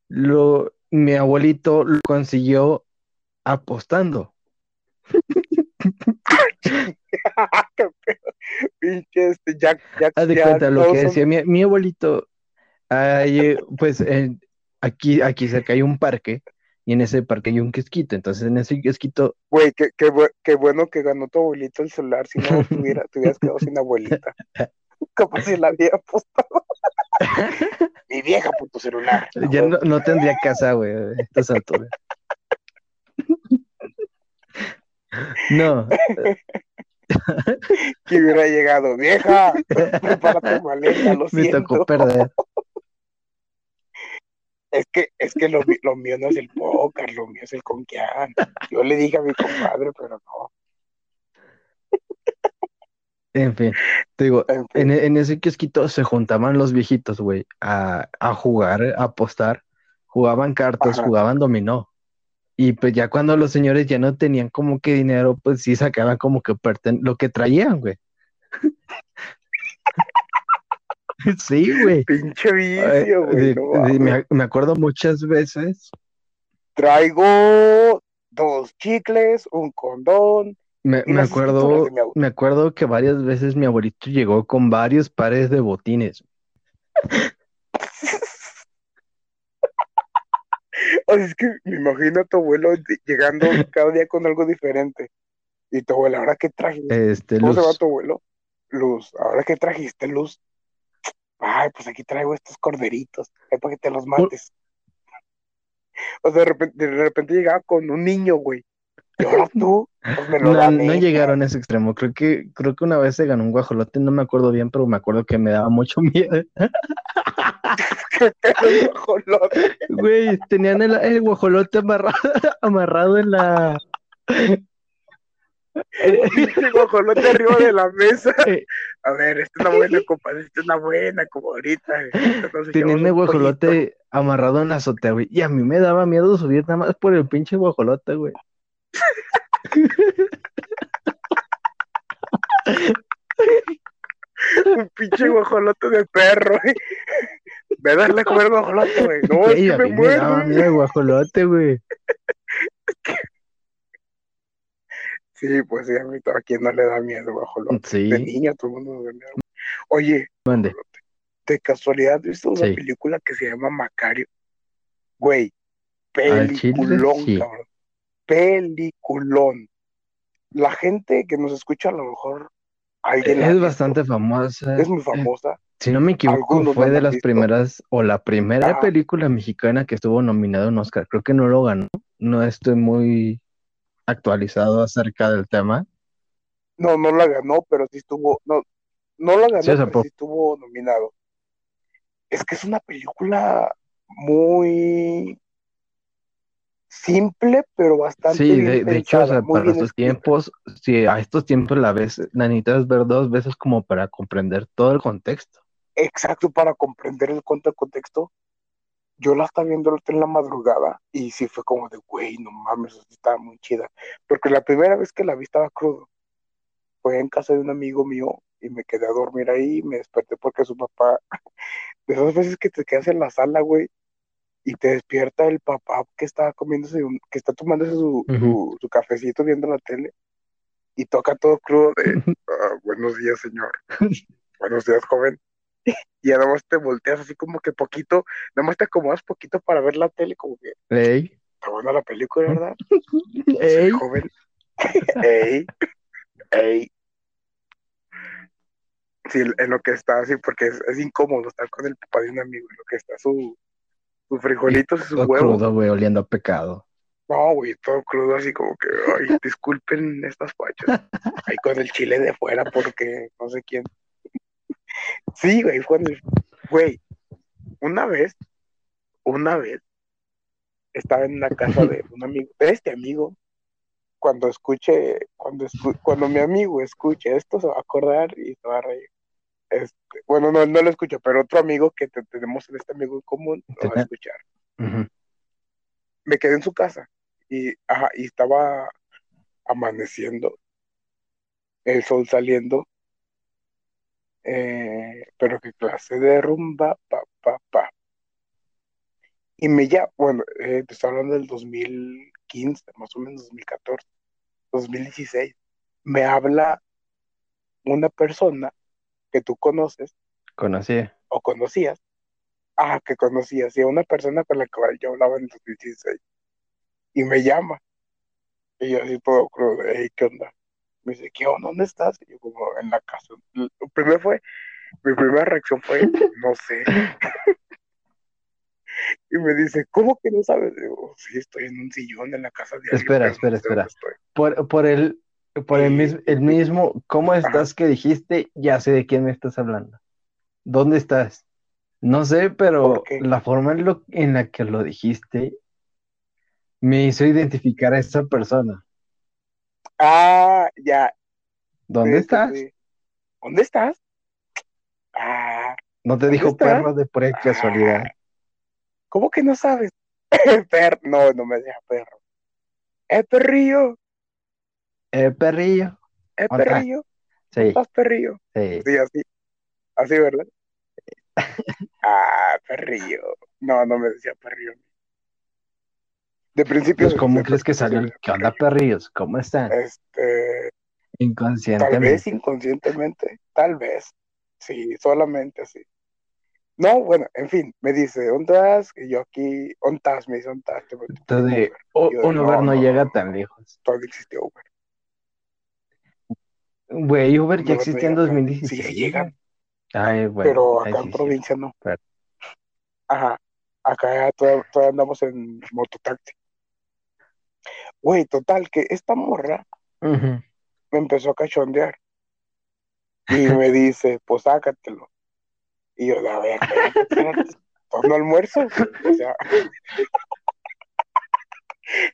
lo, mi abuelito lo consiguió apostando. Pinche este Jack, Jack, Haz de Jack cuenta, lo que decía mi, mi abuelito, ay, eh, pues en- aquí, aquí cerca hay un parque y en ese parque hay un kiosquito. Entonces en ese kiosquito Güey, qué, qué, bu- qué bueno que ganó tu abuelito el celular, si no (laughs) te hubieras quedado sin abuelita. (laughs) Como si la había apostado. (laughs) Mi vieja por tu celular. Ya no, no tendría casa, güey, a estas alturas. No, (laughs) Que hubiera llegado, vieja, prepara tu maleta, lo me siento. tocó perder. Es que, es que lo, lo mío no es el póker, lo mío es el conquian. Yo le dije a mi compadre, pero no. En fin, te digo, En fin. en, en ese kiosquito se juntaban los viejitos, güey, a, a jugar, a apostar. Jugaban cartas, Ajá. jugaban dominó. Y pues ya cuando los señores ya no tenían como que dinero, pues sí sacaban como que lo que traían, güey. (laughs) Sí, güey. Pinche vicio, güey. no me, me acuerdo muchas veces, Traigo dos chicles, un condón. me, me acuerdo, me acuerdo que varias veces mi abuelito llegó con varios pares de botines. O sea, es que me imagino a tu abuelo llegando cada día con algo diferente. Y tu abuela, ¿ahora qué trajiste? Este, ¿Cómo se llama Luz. tu abuelo? Luz, ¿ahora qué trajiste, Luz? Ay, pues aquí traigo estos corderitos, es para que te los mates. O sea, de repente, de repente llegaba con un niño, güey. Y ahora tú, pues me lo No, no llegaron a ese extremo. Creo que, creo que una vez se ganó un guajolote, no me acuerdo bien, pero me acuerdo que me daba mucho (laughs) miedo. Güey, tenían el, el guajolote amarrado, (laughs) amarrado en la. Pinche guajolote arriba de la mesa. Eh. A ver, esta es una buena, compadre, esta es una buena, como ahorita. Tenían el guajolote amarrado en la azotea, güey. Y a mí me daba miedo subir nada más por el pinche guajolote, güey. (laughs) Un pinche guajolote de perro, güey. Ve a darle a comer guajolote, güey. No, (laughs) es que me muero. miedo el guajolote, güey. (laughs) Sí, pues sí, a mí a quien no le da miedo guajolote. De Sí, niño todo el mundo le da miedo. Oye, mande. de casualidad, ¿viste una Sí. película que se llama Macario? Güey, peliculón, sí. cabrón. Peliculón. La gente que nos escucha a lo mejor la ha Es bastante famosa. es muy famosa. Si no me equivoco, Algunos fue de las visto. primeras, o la primera Ajá. película mexicana que estuvo nominada a un Oscar. Creo que no lo ganó. No estoy muy actualizado acerca del tema. No, no la ganó, pero sí estuvo, no, no la ganó, Sí, pero sí estuvo nominado. Es que es una película muy simple, pero bastante Sí, bien de, de hecho, o sea, para estos tiempos, si a estos tiempos la ves, la necesitas ver dos veces como para comprender todo el contexto. Exacto, para comprender el contexto. Yo la estaba viendo en la madrugada y sí fue como de, güey, no mames, estaba muy chida. Porque la primera vez que la vi estaba crudo. Fue en casa de un amigo mío y me quedé a dormir ahí y me desperté porque su papá, (laughs) de esas veces que te quedas en la sala, güey, y te despierta el papá que está comiéndose, un- que está tomándose su, su, su cafecito viendo la tele y toca todo crudo de, "Ah, buenos días, señor. buenos días, joven. Y ya nada más te volteas así como que poquito, nada más te acomodas poquito para ver la tele, como que Ey, está buena la película, ¿verdad? (laughs) Sí, ey, joven. (laughs) Ey, ey. Sí, en lo que está así, porque es, es incómodo estar con el papá de un amigo, en lo que está su, sus frijolitos y sus Todo huevos. crudo, güey, oliendo a pecado. No, güey, todo crudo, así como que, ay, (laughs) disculpen estas fachas. Ahí con el chile de fuera, porque no sé quién. Sí, güey, cuando, güey, una vez, una vez, estaba en la casa de un amigo, de este amigo, cuando escuche, cuando escu- cuando mi amigo escuche esto, se va a acordar y se va a reír. Este, bueno, no, no lo escucho, pero otro amigo que te- tenemos en este amigo en común lo va a escuchar. Me quedé en su casa y, ajá, y estaba amaneciendo, el sol saliendo, eh, pero qué clase de rumba, pa, pa, pa. Y me llama, bueno, eh, te estoy hablando del 2015, más o menos 2014, 2016. Me habla una persona que tú conoces Conocí. o conocías, ah, que conocías, y una persona con la cual yo hablaba en el 2016, y me llama, y yo así todo crudo, hey, ¿qué onda? Me dice, ¿qué onda? ¿Dónde estás? Y yo como en la casa. Lo primero fue, mi primera reacción fue, no sé. (laughs) Y me dice, ¿cómo que no sabes? Digo, sí, estoy en un sillón en la casa de alguien, Espera, no espera, sé espera. Por, por el, por el, mis- el mismo, ¿cómo estás que dijiste? Ya sé de quién me estás hablando. ¿Dónde estás? No sé, pero la forma en, lo, en la que lo dijiste me hizo identificar a esa persona. Ah, ya. ¿Dónde sí, estás? sí. ¿Dónde estás? Ah, No te ¿Dónde dijo perro de pura casualidad. ¿cómo que no sabes? (laughs) Per- no, no me deja perro. ¡Eh, perrillo! Eh, perrillo. ¡Eh, ¿Dónde estás? perrillo! Sí, ¿Estás perrillo? sí. Sí, así. Así, ¿verdad? (laughs) Ah, perrillo. No, no me decía perrillo. De principio. Pues, ¿cómo crees que salió el qué onda, perrillos? ¿Cómo están? Este, tal Inconscientemente. vez inconscientemente, tal vez. Sí, solamente así. No, bueno, en fin, me dice, ¿dónde estás? Y yo aquí, ¿dónde estás? Me dice, un Entonces, un Uber no, llega tan lejos. todavía existía Uber. Güey, Uber ya Uber existía en llega tan- 2016. Sí, llegan, güey. Ay, bueno, pero acá en sí. provincia no. Ajá, acá todavía, todavía andamos en mototaxi. Güey, total, que esta morra me empezó a cachondear y (laughs) me dice, pues sácatelo. Y yo, a ver, no (laughs) almuerzo. O sea,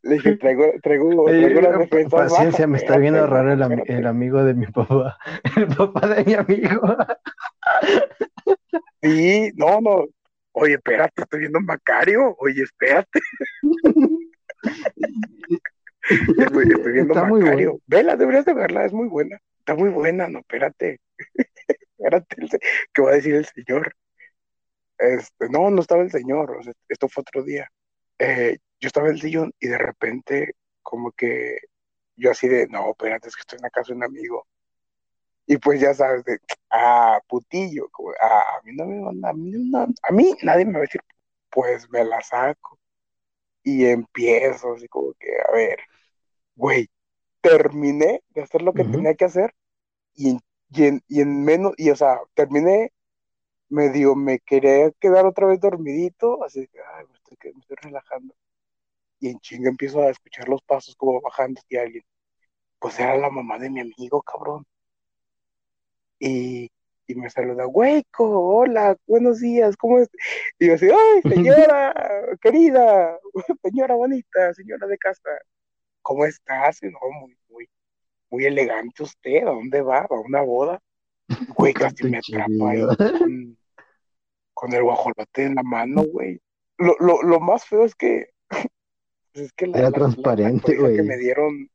le dije, traigo, (laughs) pa- defensas paciencia, bajas. me está viendo (laughs) raro el, amigo de mi papá. (laughs) El papá de mi amigo. Sí, no, no. Oye, espérate, estoy viendo Macario. Oye, espérate, estoy, estoy viendo Está muy Macario. bueno. Vela, deberías de verla, es muy buena. Está muy buena, no, espérate. Espérate, ¿qué va a decir el señor? Este, no, no estaba el señor, o sea, esto fue otro día. Eh, yo estaba en el sillón y de repente, como que yo así de, no, espérate, es que estoy en la casa de un amigo. Y pues ya sabes, de, ah, putillo, como, ah, a mí no me a, mí, no- a mí nadie me va a decir, pues me la saco. Y empiezo así como que, a ver, güey, terminé de hacer lo que tenía que hacer y en, y en, y en menos, y o sea, terminé medio, me quería quedar otra vez dormidito, así que, ay, me estoy, me estoy relajando. Y en chinga empiezo a escuchar los pasos como bajando y alguien, pues era la mamá de mi amigo, cabrón. Y, y me saluda, Hueco, hola, buenos días, ¿cómo es? Y yo así, ay, (laughs) señora, querida, (laughs) señora bonita, señora de casa, ¿cómo estás? Y no, muy, muy, muy elegante usted, ¿a dónde va? ¿A una boda? Güey, (laughs) casi me atrapa ahí con, con el guajolote en la mano, güey. Lo, lo, lo más feo es que, pues es que la, Era la- la- la transparente, cobija que me dieron,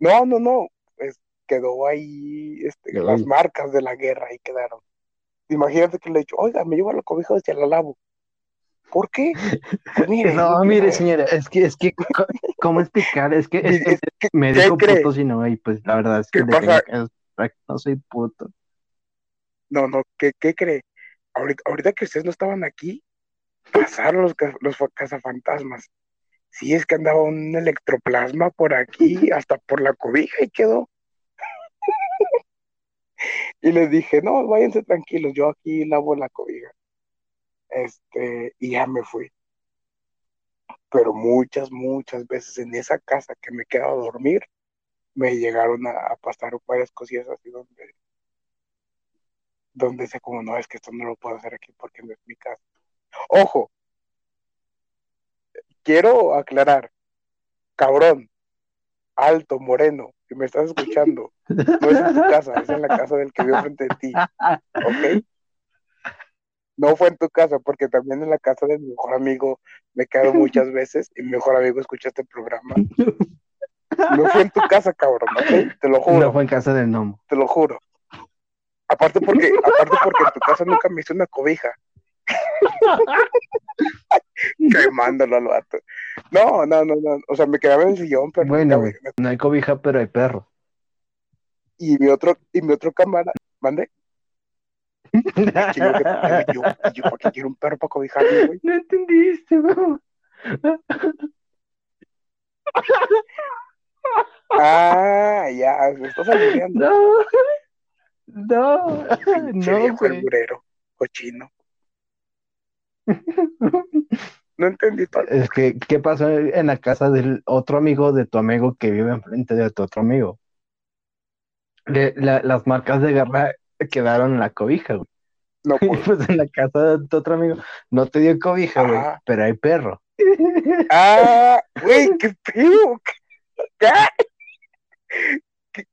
no, no, no, pues quedó ahí, este, las marcas de la guerra ahí quedaron. Imagínate que le he dicho, oiga, me llevo la cobija hacia la lavo. ¿Por qué? Pues mire, (laughs) No, mire, señora, es que, es que, (laughs) ¿cómo explicar? Es que este es que, me ¿qué dijo cree? puto si no, y pues la verdad es que ¿Qué le pasa? que no soy puto. No, no, ¿qué, qué cree? Ahorita, ahorita que ustedes no estaban aquí, pasaron los, los fa- cazafantasmas. Sí, es que andaba un electroplasma por aquí, hasta por la cobija y quedó. Y les dije, no, váyanse tranquilos, yo aquí lavo la cobija. Este, y ya me fui. Pero muchas, muchas veces en esa casa que me quedaba a dormir, me llegaron a, pasar varias cosillas así donde, donde sé como, no, es que esto no lo puedo hacer aquí porque no es mi casa. Ojo, quiero aclarar, cabrón, alto, moreno, que me estás escuchando, no es en tu casa, es en la casa del que vive frente de ti, ¿ok? No fue en tu casa, porque también en la casa de mi mejor amigo me he quedado muchas veces y mi mejor amigo escucha este programa. No fue en tu casa, cabrón, ¿ok? Te lo juro. No fue en casa del gnomo. Te lo juro. Aparte porque, aparte porque en tu casa nunca me hizo una cobija. (laughs) Quemándolo al vato. No, no, no, no. O sea, me quedaba en el sillón, pero. Bueno, no hay cobija, pero hay perro. Y mi otro, y mi otro cámara, mande. (laughs) yo, yo, yo, ¿por qué quiero un perro para cobijarme, güey? No entendiste, güey. Ah, ya, me estás aliviando. No, no, no, viejo cochino. No entendí todo. Es que, ¿qué pasó en la casa del otro amigo de tu amigo que vive enfrente de tu otro amigo? las marcas de guerra quedaron en la cobija, güey. No, pues. pues en la casa de tu otro amigo no te dio cobija, güey, pero hay perro. Ah, güey, qué feo. ¿Qué? ¿Qué,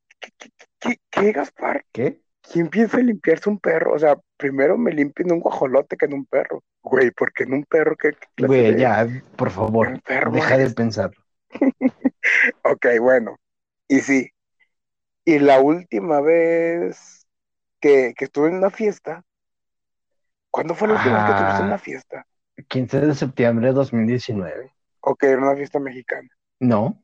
qué, qué, Gaspar? ¿Qué? ¿Quién piensa en limpiarse un perro? O sea, primero me limpio en un guajolote que en un perro. Güey, porque en un perro que... Güey, ya, por favor, deja de pensarlo. (laughs) ok, bueno. Y sí. Y la última vez que, que estuve en una fiesta, ¿cuándo fue la última vez que estuviste en una fiesta? 15 de septiembre de 2019. Ok, era una fiesta mexicana. No.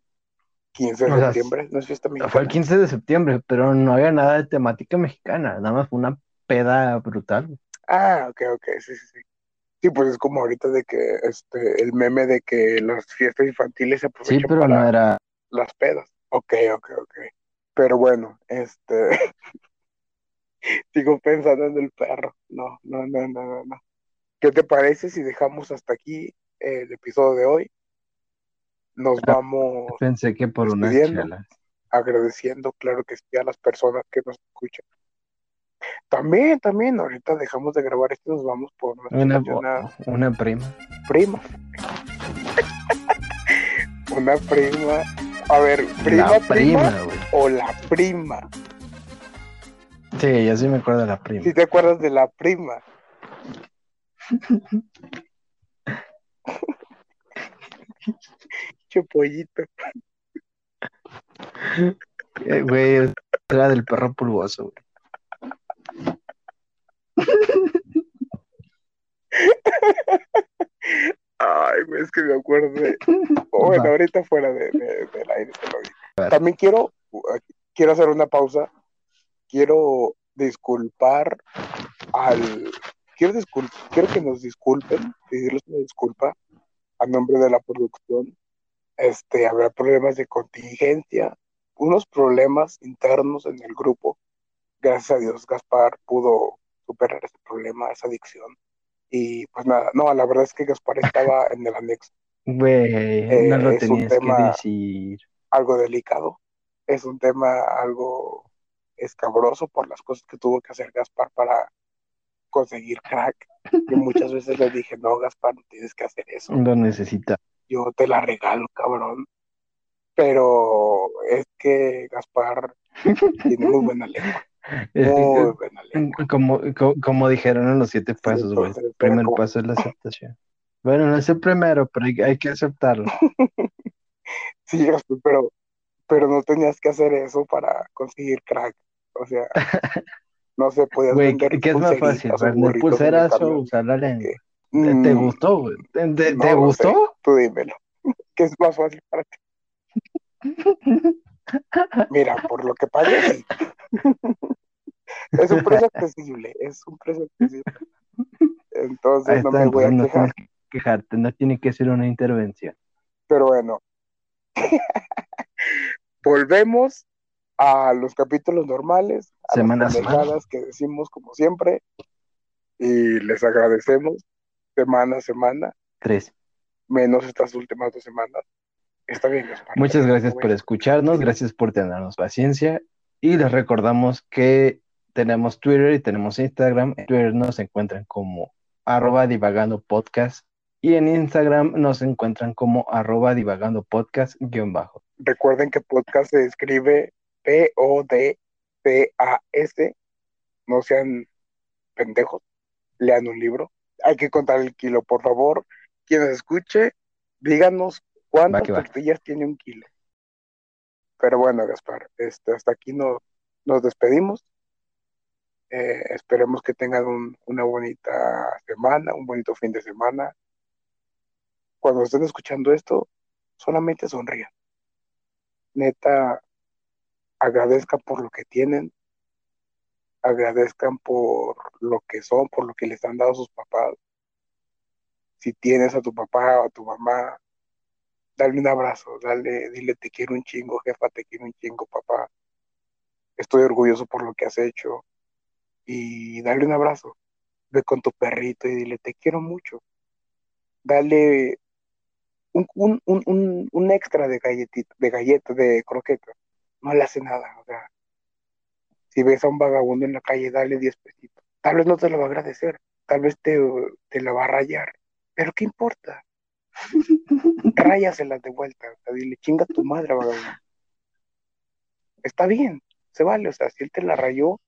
15 de septiembre, no es fiesta mexicana. Fue el 15 de septiembre, pero no había nada de temática mexicana, nada más fue una peda brutal. Ah, ok, ok, sí, sí, sí. Sí, pues es como ahorita de que este el meme de que las fiestas infantiles se aprovechan sí, pero no era... las pedas. Ok, ok, ok. Pero bueno, este (laughs) sigo pensando en el perro. No, no, no, no, no. ¿Qué te parece si dejamos hasta aquí el episodio de hoy? Nos ah, vamos. Pensé que por una chelas. Agradeciendo, claro que sí, a las personas que nos escuchan. También, también, ahorita dejamos de grabar esto y nos vamos por una, una, prima. Prima. (laughs) una prima. A ver, prima, la prima, o la prima. Sí, yo sí me acuerdo de la prima. Si te acuerdas de la prima. (laughs) Chopollito. Eh, güey, era del perro pulgoso, güey. Ay, es que me acuerdo de. bueno, ahorita fuera de, del aire También quiero, quiero hacer una pausa. Quiero disculpar al. Quiero, quiero que nos disculpen, pedirles una disculpa a nombre de la producción. Este, habrá problemas de contingencia, unos problemas internos en el grupo. Gracias a Dios, Gaspar pudo superar ese problema, esa adicción. Y pues nada, no, la verdad es que Gaspar (laughs) estaba en el anexo. Güey, no lo eh, tenías que decir. Algo delicado, es un tema algo escabroso por las cosas que tuvo que hacer Gaspar para conseguir crack. Y muchas veces le dije, no, Gaspar, no tienes que hacer eso. Lo necesita. Yo te la regalo, cabrón. Pero es que Gaspar tiene muy buena lengua. (laughs) Como, como, dijeron en los siete pasos, El primer paso es la aceptación. Bueno, no es el primero, pero hay, que aceptarlo. (laughs) sí, pero, pero no tenías que hacer eso para conseguir crack. O sea, no se (laughs) podía Güey, ¿qué, es más fácil? ¿Vender pulseras o usar la lengua? ¿Te, mm, gustó, güey? ¿Te, gustó? Tú dímelo. (laughs) ¿Qué es más fácil para ti? Mira, por lo que pagué, es un precio accesible, es un precio accesible. Entonces no me voy a quejar. No quejarte, no tiene que ser una intervención. Pero bueno, (laughs) volvemos a los capítulos normales, a las semana. que decimos como siempre, y les agradecemos semana a semana, Tres. Menos estas últimas dos semanas. Está bien. Muchas gracias por escucharnos, gracias por tenernos paciencia y les recordamos que tenemos Twitter y tenemos Instagram. En Twitter nos encuentran como arroba divagando podcast y en Instagram nos encuentran como arroba divagando podcast guion bajo. Recuerden que podcast se escribe P-O-D-C-A-S. No sean pendejos. Lean un libro. Hay que contar el kilo, por favor. Quien nos escuche, díganos cuántas va. tortillas tiene un kilo. Pero bueno, Gaspar, este, hasta aquí no, nos despedimos. Eh, esperemos que tengan un- una bonita semana, un bonito fin de semana. Cuando estén escuchando esto, solamente sonrían. Neta, agradezcan por lo que tienen, agradezcan por lo que son, por lo que les han dado sus papás. Si tienes a tu papá o a tu mamá, dale un abrazo, dale, dile te quiero un chingo, jefa, te quiero un chingo, papá. Estoy orgulloso por lo que has hecho. Y dale un abrazo. Ve con tu perrito y dile te quiero mucho. Dale un, un, un, un, extra de galletita, de galleta, de croqueta. No le hace nada, o sea. Si ves a un vagabundo en la calle, dale 10 pesitos. Tal vez no te lo va a agradecer, tal vez te, te la va a rayar. Pero ¿qué importa? (laughs) Ráyaselas de vuelta, o sea, dile, chinga tu madre, vagabundo. Está bien, se vale, o sea, si él te la rayó,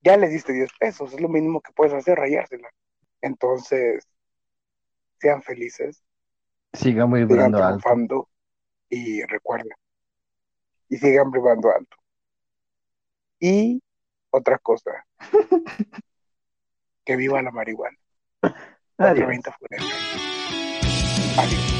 ya le diste 10 pesos, es lo mínimo que puedes hacer, rayársela. Entonces, sean felices, Sigan sigan vibrando alto. triunfando y recuerden, y sigan vibrando alto. Y otra cosa, (laughs) que viva la marihuana. Otra Adiós. venta funeraria. Adiós.